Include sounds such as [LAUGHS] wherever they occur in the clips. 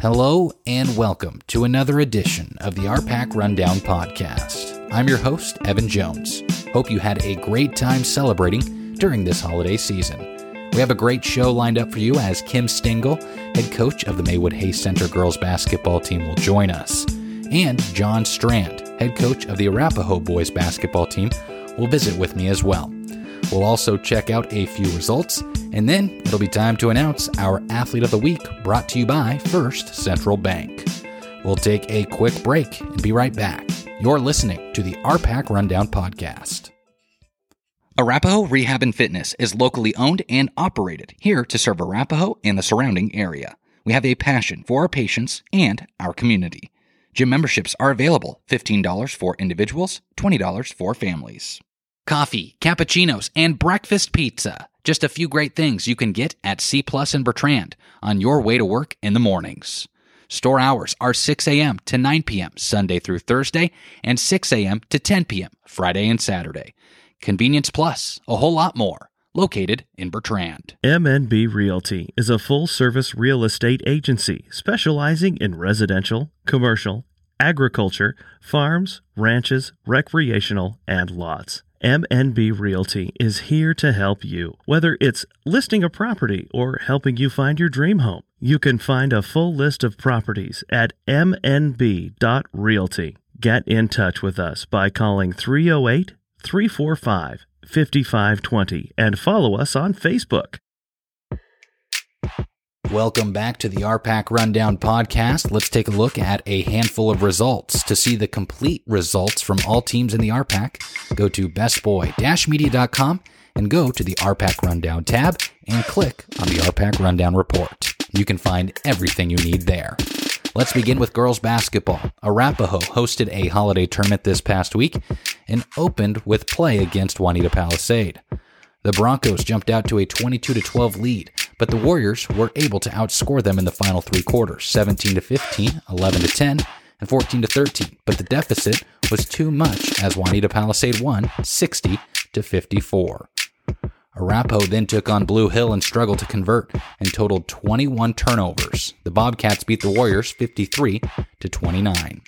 Hello and welcome to another edition of the RPAC Rundown podcast. I'm your host, Evan Jones. Hope you had a great time celebrating during this holiday season. We have a great show lined up for you as Kim Stengel, head coach of the Maywood Hayes Center girls basketball team, will join us. And John Strand, head coach of the Arapahoe boys basketball team, will visit with me as well. We'll also check out a few results, and then it'll be time to announce our Athlete of the Week brought to you by First Central Bank. We'll take a quick break and be right back. You're listening to the RPAC Rundown Podcast. Arapahoe Rehab and Fitness is locally owned and operated here to serve Arapahoe and the surrounding area. We have a passion for our patients and our community. Gym memberships are available $15 for individuals, $20 for families coffee, cappuccinos, and breakfast pizza. Just a few great things you can get at C Plus and Bertrand on your way to work in the mornings. Store hours are 6 a.m. to 9 p.m. Sunday through Thursday and 6 a.m. to 10 p.m. Friday and Saturday. Convenience Plus, a whole lot more. Located in Bertrand. MNB Realty is a full service real estate agency specializing in residential, commercial, agriculture, farms, ranches, recreational, and lots. MNB Realty is here to help you. Whether it's listing a property or helping you find your dream home, you can find a full list of properties at mnb.realty. Get in touch with us by calling 308 345 5520 and follow us on Facebook. Welcome back to the RPAC Rundown podcast. Let's take a look at a handful of results. To see the complete results from all teams in the RPAC, go to bestboy-media.com and go to the RPAC Rundown tab and click on the RPAC Rundown report. You can find everything you need there. Let's begin with girls basketball. Arapahoe hosted a holiday tournament this past week and opened with play against Wauneta Palisade. The Broncos jumped out to a 22 12 lead but the Warriors were able to outscore them in the final three quarters 17 to 15, 11 to 10, and 14 to 13. But the deficit was too much as Wauneta Palisade won 60 to 54. Arapahoe then took on Blue Hill and struggled to convert and totaled 21 turnovers. The Bobcats beat the Warriors 53 to 29.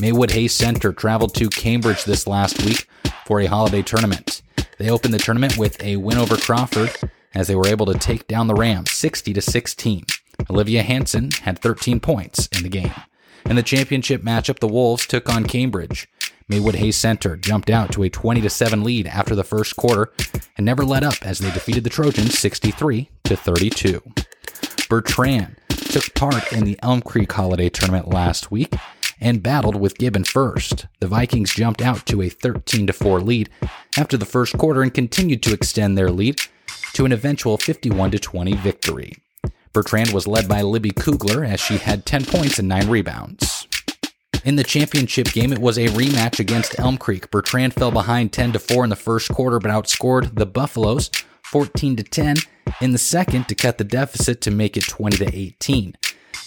Maywood Hayes Center traveled to Cambridge this last week for a holiday tournament. They opened the tournament with a win over Crawford as they were able to take down the Rams 60 to 16. Olivia Hanson had 13 points in the game. In the championship matchup, the Wolves took on Cambridge. Maywood Hayes Center jumped out to a 20 to 7 lead after the first quarter and never let up as they defeated the Trojans 63 to 32. Bertrand took part in the Elm Creek Holiday Tournament last week and battled with Gibbon first. The Vikings jumped out to a 13 to 4 lead after the first quarter and continued to extend their lead to an eventual 51 20 victory. Bertrand was led by Libby Kugler as she had 10 points and 9 rebounds. In the championship game, it was a rematch against Elm Creek. Bertrand fell behind 10 to 4 in the first quarter, but outscored the Buffaloes 14 to 10 in the second to cut the deficit to make it 20 to 18.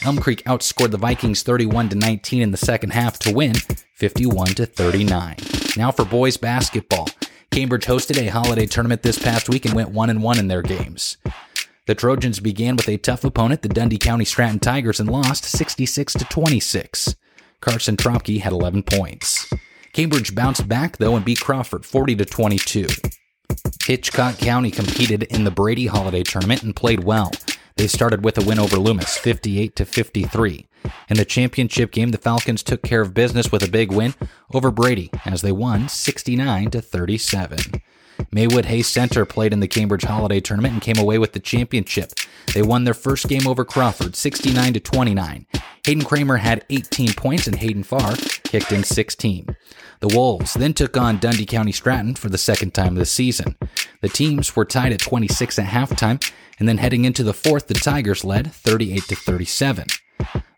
Elm Creek outscored the Vikings 31 to 19 in the second half to win 51 to 39. Now for boys basketball. Cambridge hosted a holiday tournament this past week and went 1 and 1 in their games. The Trojans began with a tough opponent, the Dundy County Stratton Tigers, and lost 66 to 26. Carson Tropke had 11 points. Cambridge bounced back though and beat Crawford 40 to 22. Hitchcock County competed in the Brady Holiday Tournament and played well. They started with a win over Loomis, 58 to 53. In the championship game, the Falcons took care of business with a big win over Brady as they won 69 to 37. Maywood Hayes Center played in the Cambridge Holiday Tournament and came away with the championship. They won their first game over Crawford 69 to 29. Hayden Kramer had 18 points and Hayden Farr kicked in 16. The Wolves then took on Dundy County Stratton for the second time this season. The teams were tied at 26 at halftime, and then heading into the fourth, the Tigers led 38 to 37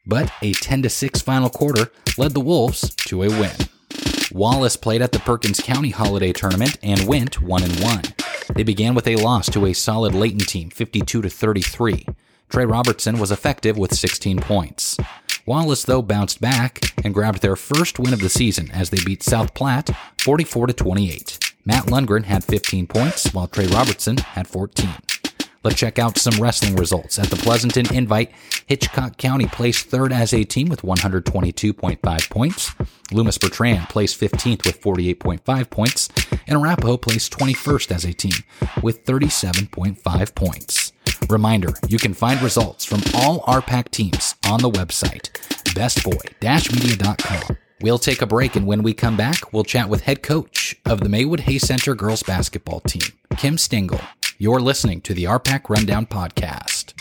but a 10 to 6 final quarter led the Wolves to a win. Wallace played at the Perkins County Holiday Tournament and went 1 and 1. They began with a loss to a solid Leyton team, 52 to 33. Trey Robertson was effective with 16 points. Wallace, though, bounced back and grabbed their first win of the season as they beat South Platte 44 28. Matt Lundgren had 15 points, while Trey Robertson had 14. Let's check out some wrestling results. At the Pleasanton Invite, Hitchcock County placed third as a team with 122.5 points. Loomis Bertrand placed 15th with 48.5 points. And Arapahoe placed 21st as a team with 37.5 points. Reminder, you can find results from all RPAC teams on the website, bestboy-media.com. We'll take a break, and when we come back, we'll chat with head coach of the Maywood Hayes Center girls basketball team, Kim Stengel. You're listening to the RPAC Rundown Podcast.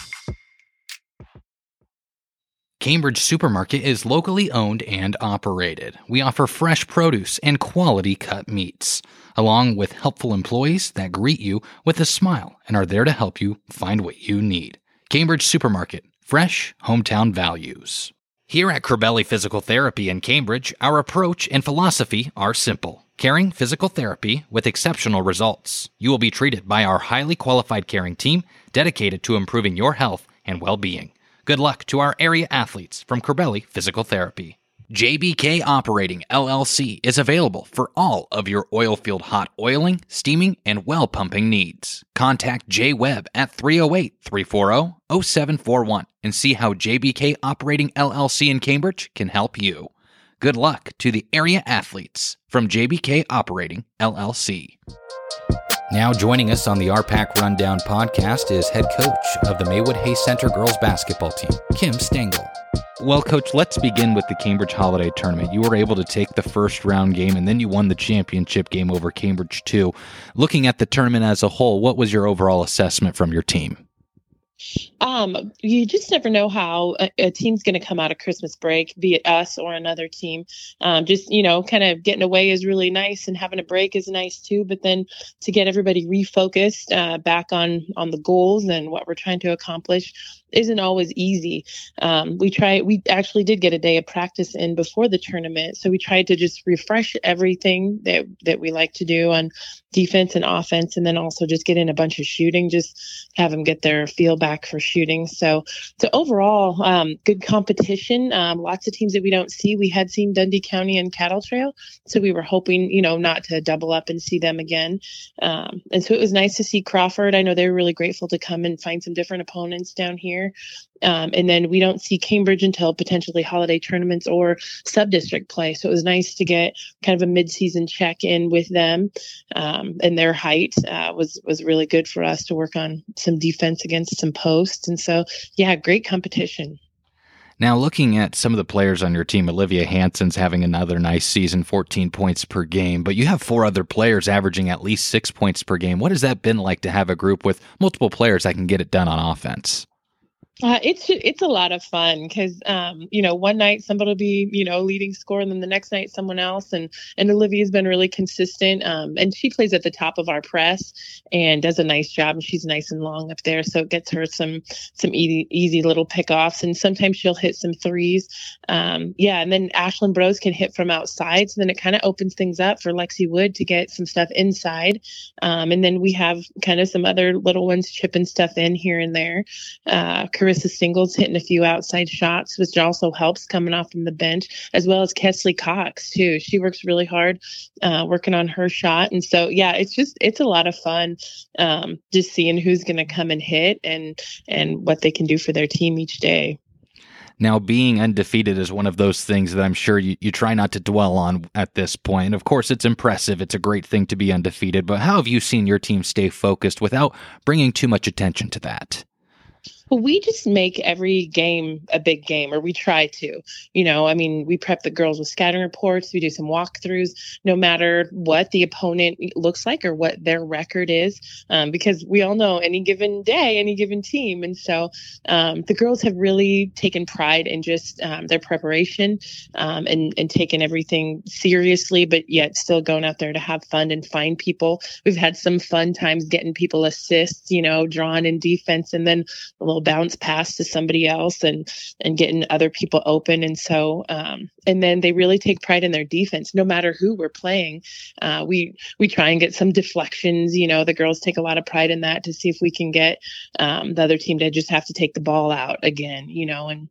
Cambridge Supermarket is locally owned and operated. We offer fresh produce and quality cut meats, along with helpful employees that greet you with a smile and are there to help you find what you need. Cambridge Supermarket, fresh hometown values. Here at Corbelli Physical Therapy in Cambridge, our approach and philosophy are simple. Caring physical therapy with exceptional results. You will be treated by our highly qualified caring team dedicated to improving your health and well being. Good luck to our area athletes from Corbelli Physical Therapy. JBK Operating LLC is available for all of your oilfield hot oiling, steaming, and well pumping needs. Contact J Webb at 308 340 0741 and see how JBK Operating LLC in Cambridge can help you. Good luck to the area athletes from JBK Operating LLC. Now joining us on the RPAC Rundown podcast is head coach of the Maywood Hayes Center girls basketball team, Kim Stengel. Well, coach, let's begin with the Cambridge Holiday Tournament. You were able to take the first round game and then you won the championship game over Cambridge too. Looking at the tournament as a whole, what was your overall assessment from your team? Um, you just never know how a, a team's going to come out of Christmas break, be it us or another team. Um, just you know, kind of getting away is really nice, and having a break is nice too. But then to get everybody refocused uh, back on on the goals and what we're trying to accomplish isn't always easy. Um, we try. We actually did get a day of practice in before the tournament, so we tried to just refresh everything that that we like to do on defense and offense, and then also just get in a bunch of shooting, just have them get their feel back for shooting. So, so overall, um, good competition. Um, lots of teams that we don't see. We had seen Dundy County and Cattle Trail, so we were hoping, you know, not to double up and see them again. Um, and so it was nice to see Crawford. I know they were really grateful to come and find some different opponents down here. Um, and then we don't see Cambridge until potentially holiday tournaments or sub district play. So it was nice to get kind of a mid season check in with them. Um, and their height uh, was was really good for us to work on some defense against some posts. And so, yeah, great competition. Now, looking at some of the players on your team, Olivia Hanson's having another nice season, 14 points per game, but you have four other players averaging at least six points per game. What has that been like to have a group with multiple players that can get it done on offense? Uh, it's it's a lot of fun because um, you know one night somebody will be you know leading score and then the next night someone else and and Olivia's been really consistent um, and she plays at the top of our press and does a nice job and she's nice and long up there so it gets her some some easy easy little pickoffs and sometimes she'll hit some threes um, yeah and then Ashlyn Bros can hit from outside so then it kind of opens things up for Lexi Wood to get some stuff inside um, and then we have kind of some other little ones chipping stuff in here and there. Uh, Carissa Singles hitting a few outside shots, which also helps coming off from the bench, as well as Kesley Cox too. She works really hard, uh, working on her shot, and so yeah, it's just it's a lot of fun, um, just seeing who's going to come and hit and and what they can do for their team each day. Now, being undefeated is one of those things that I'm sure you, you try not to dwell on at this point. Of course, it's impressive. It's a great thing to be undefeated, but how have you seen your team stay focused without bringing too much attention to that? We just make every game a big game, or we try to. You know, I mean, we prep the girls with scouting reports, we do some walkthroughs, no matter what the opponent looks like or what their record is, um, because we all know any given day, any given team. And so um, the girls have really taken pride in just um, their preparation um, and, and taken everything seriously, but yet still going out there to have fun and find people. We've had some fun times getting people assists, you know, drawn in defense, and then a little bounce pass to somebody else and and getting other people open. And so um, and then they really take pride in their defense, no matter who we're playing. Uh, we we try and get some deflections. You know, the girls take a lot of pride in that to see if we can get um, the other team to just have to take the ball out again. You know, and and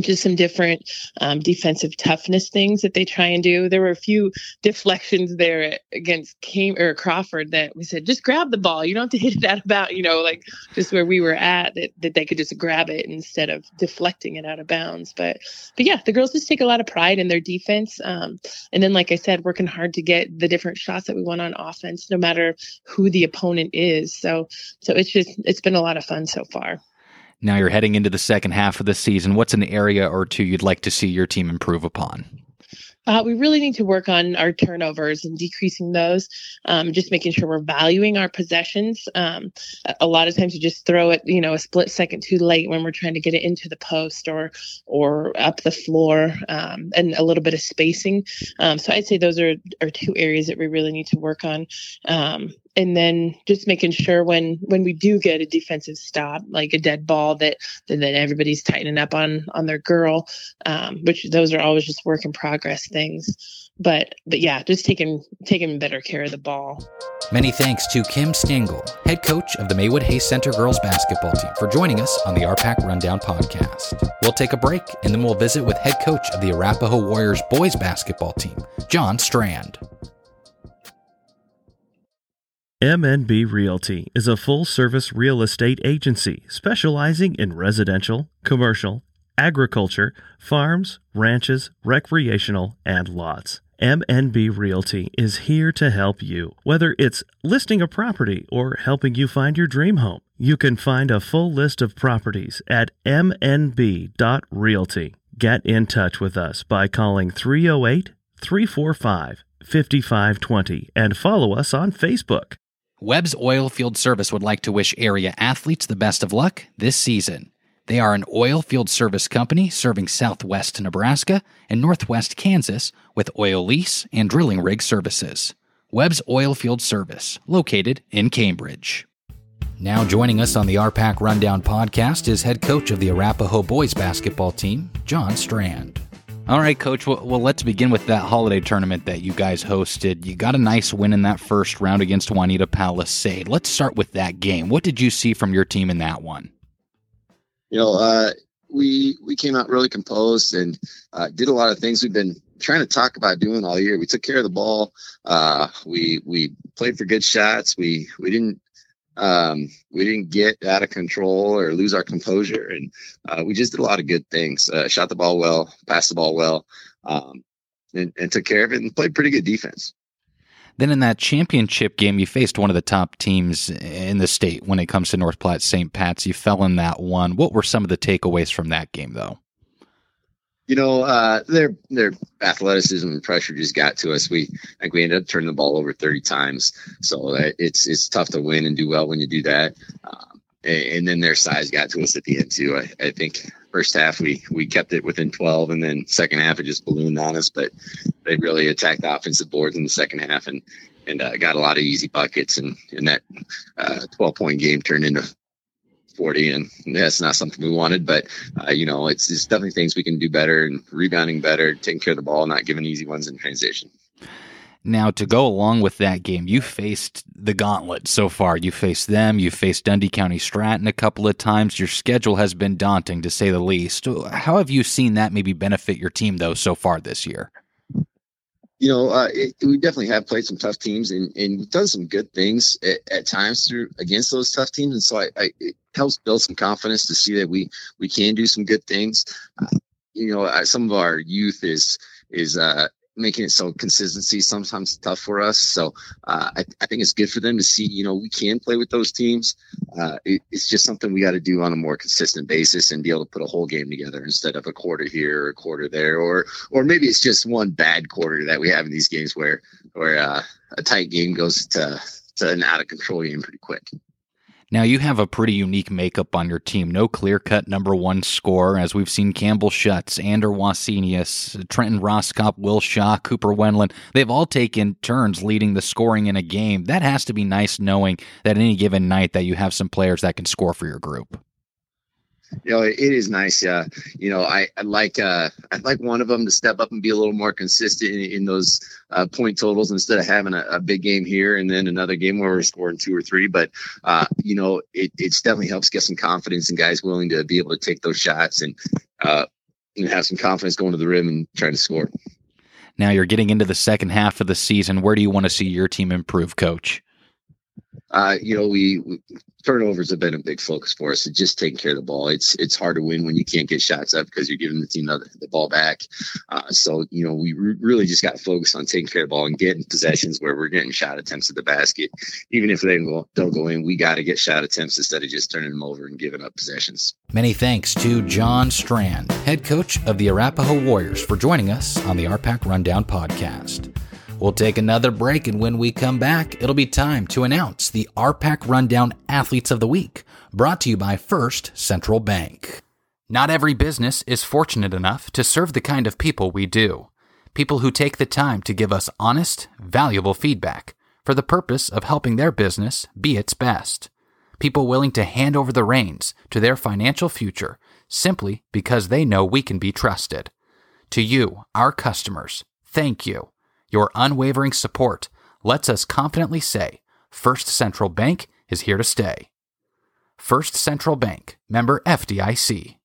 just some different um, defensive toughness things that they try and do. There were a few deflections there against Cam or Crawford that we said, just grab the ball. You don't have to [LAUGHS] hit it out about, you know, like just where we were at that, that they could just grab it instead of deflecting it out of bounds. But, but yeah, the girls just take a lot of pride in their defense. Um, and then, like I said, working hard to get the different shots that we want on offense, no matter who the opponent is. So, so it's just, it's been a lot of fun so far. Now you're heading into the second half of the season. What's an area or two you'd like to see your team improve upon? Uh, we really need to work on our turnovers and decreasing those. Um, just making sure we're valuing our possessions. Um, a lot of times we just throw it, you know, a split second too late when we're trying to get it into the post or or up the floor, um, and a little bit of spacing. Um, so I'd say those are are two areas that we really need to work on. And then just making sure when when we do get a defensive stop like a dead ball that that everybody's tightening up on on their girl um, which those are always just work in progress things. But but yeah just taking taking better care of the ball. Many thanks to kim stengel head coach of the maywood hayes center girls basketball team for joining us on the rpac rundown podcast. We'll take a break and then we'll visit with head coach of the arapahoe warriors boys basketball team john strand MNB Realty is a full service real estate agency specializing in residential, commercial, agriculture, farms, ranches, recreational, and lots. MNB Realty is here to help you. Whether it's listing a property or helping you find your dream home, you can find a full list of properties at mnb.realty. Get in touch with us by calling 308 345 5520 and follow us on Facebook. Webb's Oil Field Service would like to wish area athletes the best of luck this season. They are an oil field service company serving southwest Nebraska and northwest Kansas with oil lease and drilling rig services. Webb's Oil Field Service, located in Cambridge. Now joining us on the RPAC Rundown podcast is head coach of the Arapahoe boys basketball team, John Strand. All right, Coach. Well, well, let's begin with that holiday tournament that you guys hosted. You got a nice win in that first round against Wauneta Palisade. Let's start with that game. What did you see from your team in that one? You know, uh, we we came out really composed and uh, did a lot of things we've been trying to talk about doing all year. We took care of the ball. Uh, we we played for good shots. We we didn't um, we didn't get out of control or lose our composure, and uh, we just did a lot of good things. Uh, shot the ball well, passed the ball well, um, and, and, took care of it, and played pretty good defense. Then in that championship game, you faced one of the top teams in the state when it comes to North Platte St. Pat's. You fell in that one. What were some of the takeaways from that game, though? You know, uh, their their athleticism and pressure just got to us. We think we ended up turning the ball over 30 times, so it's it's tough to win and do well when you do that. Um, and, and, then their size got to us at the end too. I, I, think first half we we kept it within 12, and then second half it just ballooned on us. But they really attacked the offensive boards in the second half and and uh, got a lot of easy buckets, and and that uh, 12 point game turned into 40 and that's not something we wanted but uh, you know it's, it's definitely things we can do better and rebounding better taking care of the ball not giving easy ones in transition. Now to go along with that game you faced the gauntlet so far. You faced them you faced dundy county stratton a couple of times. Your schedule has been daunting to say the least. How have you seen that maybe benefit your team though so far this year you know, uh, it, we definitely have played some tough teams and, and we've done some good things at, at times through against those tough teams. And so I, I, it helps build some confidence to see that we, we can do some good things. Uh, you know, some of our youth is, is, uh, making it so consistency sometimes tough for us. So uh, I, I, think it's good for them to see, you know, we can play with those teams. Uh, it, it's just something we got to do on a more consistent basis and be able to put a whole game together instead of a quarter here or a quarter there, or or maybe it's just one bad quarter that we have in these games where where uh, a tight game goes to to an out of control game pretty quick. Now, you have a pretty unique makeup on your team. No clear cut number one scorer, as we've seen Campbell Schutz, Ander Wasenius, Trenton Roskop, Will Shaw, Cooper Wendland. They've all taken turns leading the scoring in a game. That has to be nice knowing that any given night that you have some players that can score for your group you know, it is nice. Uh, you know, I, I like uh, I'd like one of them to step up and be a little more consistent in, in those uh, point totals instead of having a, a, big game here and then another game where we're scoring two or three. But uh, you know, it, it definitely helps get some confidence in guys willing to be able to take those shots. And uh, and have some confidence going to the rim and trying to score. Now you're getting into the second half of the season. Where do you want to see your team improve, coach? Uh, you know, we, we, turnovers have been a big focus for us. just taking care of the ball. It's it's hard to win when you can't get shots up because you're giving the team the, the ball back. Uh, so you know, we re- really just got to focus on taking care of the ball and getting possessions where we're getting shot attempts at the basket. Even if they don't go, don't go in, we got to get shot attempts instead of just turning them over and giving up possessions. Many thanks to John Strand, head coach of the Arapahoe Warriors, for joining us on the RPAC Rundown podcast. We'll take another break, and when we come back, it'll be time to announce the RPAC Rundown Athletes of the Week, brought to you by First Central Bank. Not every business is fortunate enough to serve the kind of people we do. People who take the time to give us honest, valuable feedback for the purpose of helping their business be its best. People willing to hand over the reins to their financial future simply because they know we can be trusted. To you, our customers, thank you your unwavering support lets us confidently say First Central Bank is here to stay. First Central Bank, member FDIC.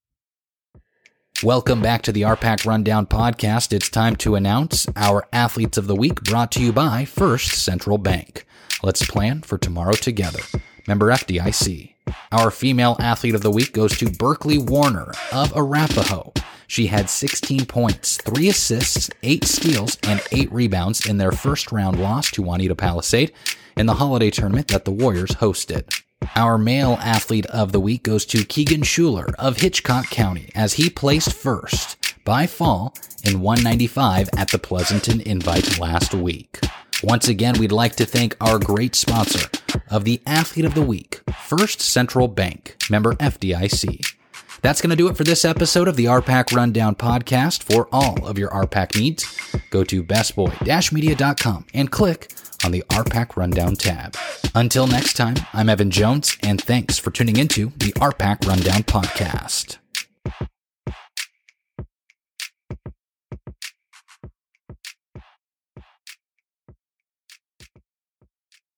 Welcome back to the RPAC Rundown podcast. It's time to announce our Athletes of the Week brought to you by First Central Bank. Let's plan for tomorrow together. Member FDIC. Our female athlete of the week goes to Berkeley Warner of Arapahoe. She had 16 points, 3 assists, 8 steals, and 8 rebounds in their first round loss to Wauneta Palisade in the holiday tournament that the Warriors hosted. Our male athlete of the week goes to Keegan Schuler of Hitchcock County as he placed first by fall in 195 at the Pleasanton Invite last week. Once again, we'd like to thank our great sponsor of the Athlete of the Week, First Central Bank, member FDIC. That's going to do it for this episode of the RPAC Rundown podcast. For all of your RPAC needs, go to bestboy-media.com and click on the RPAC Rundown tab. Until next time, I'm Evan Jones, and thanks for tuning into the RPAC Rundown podcast.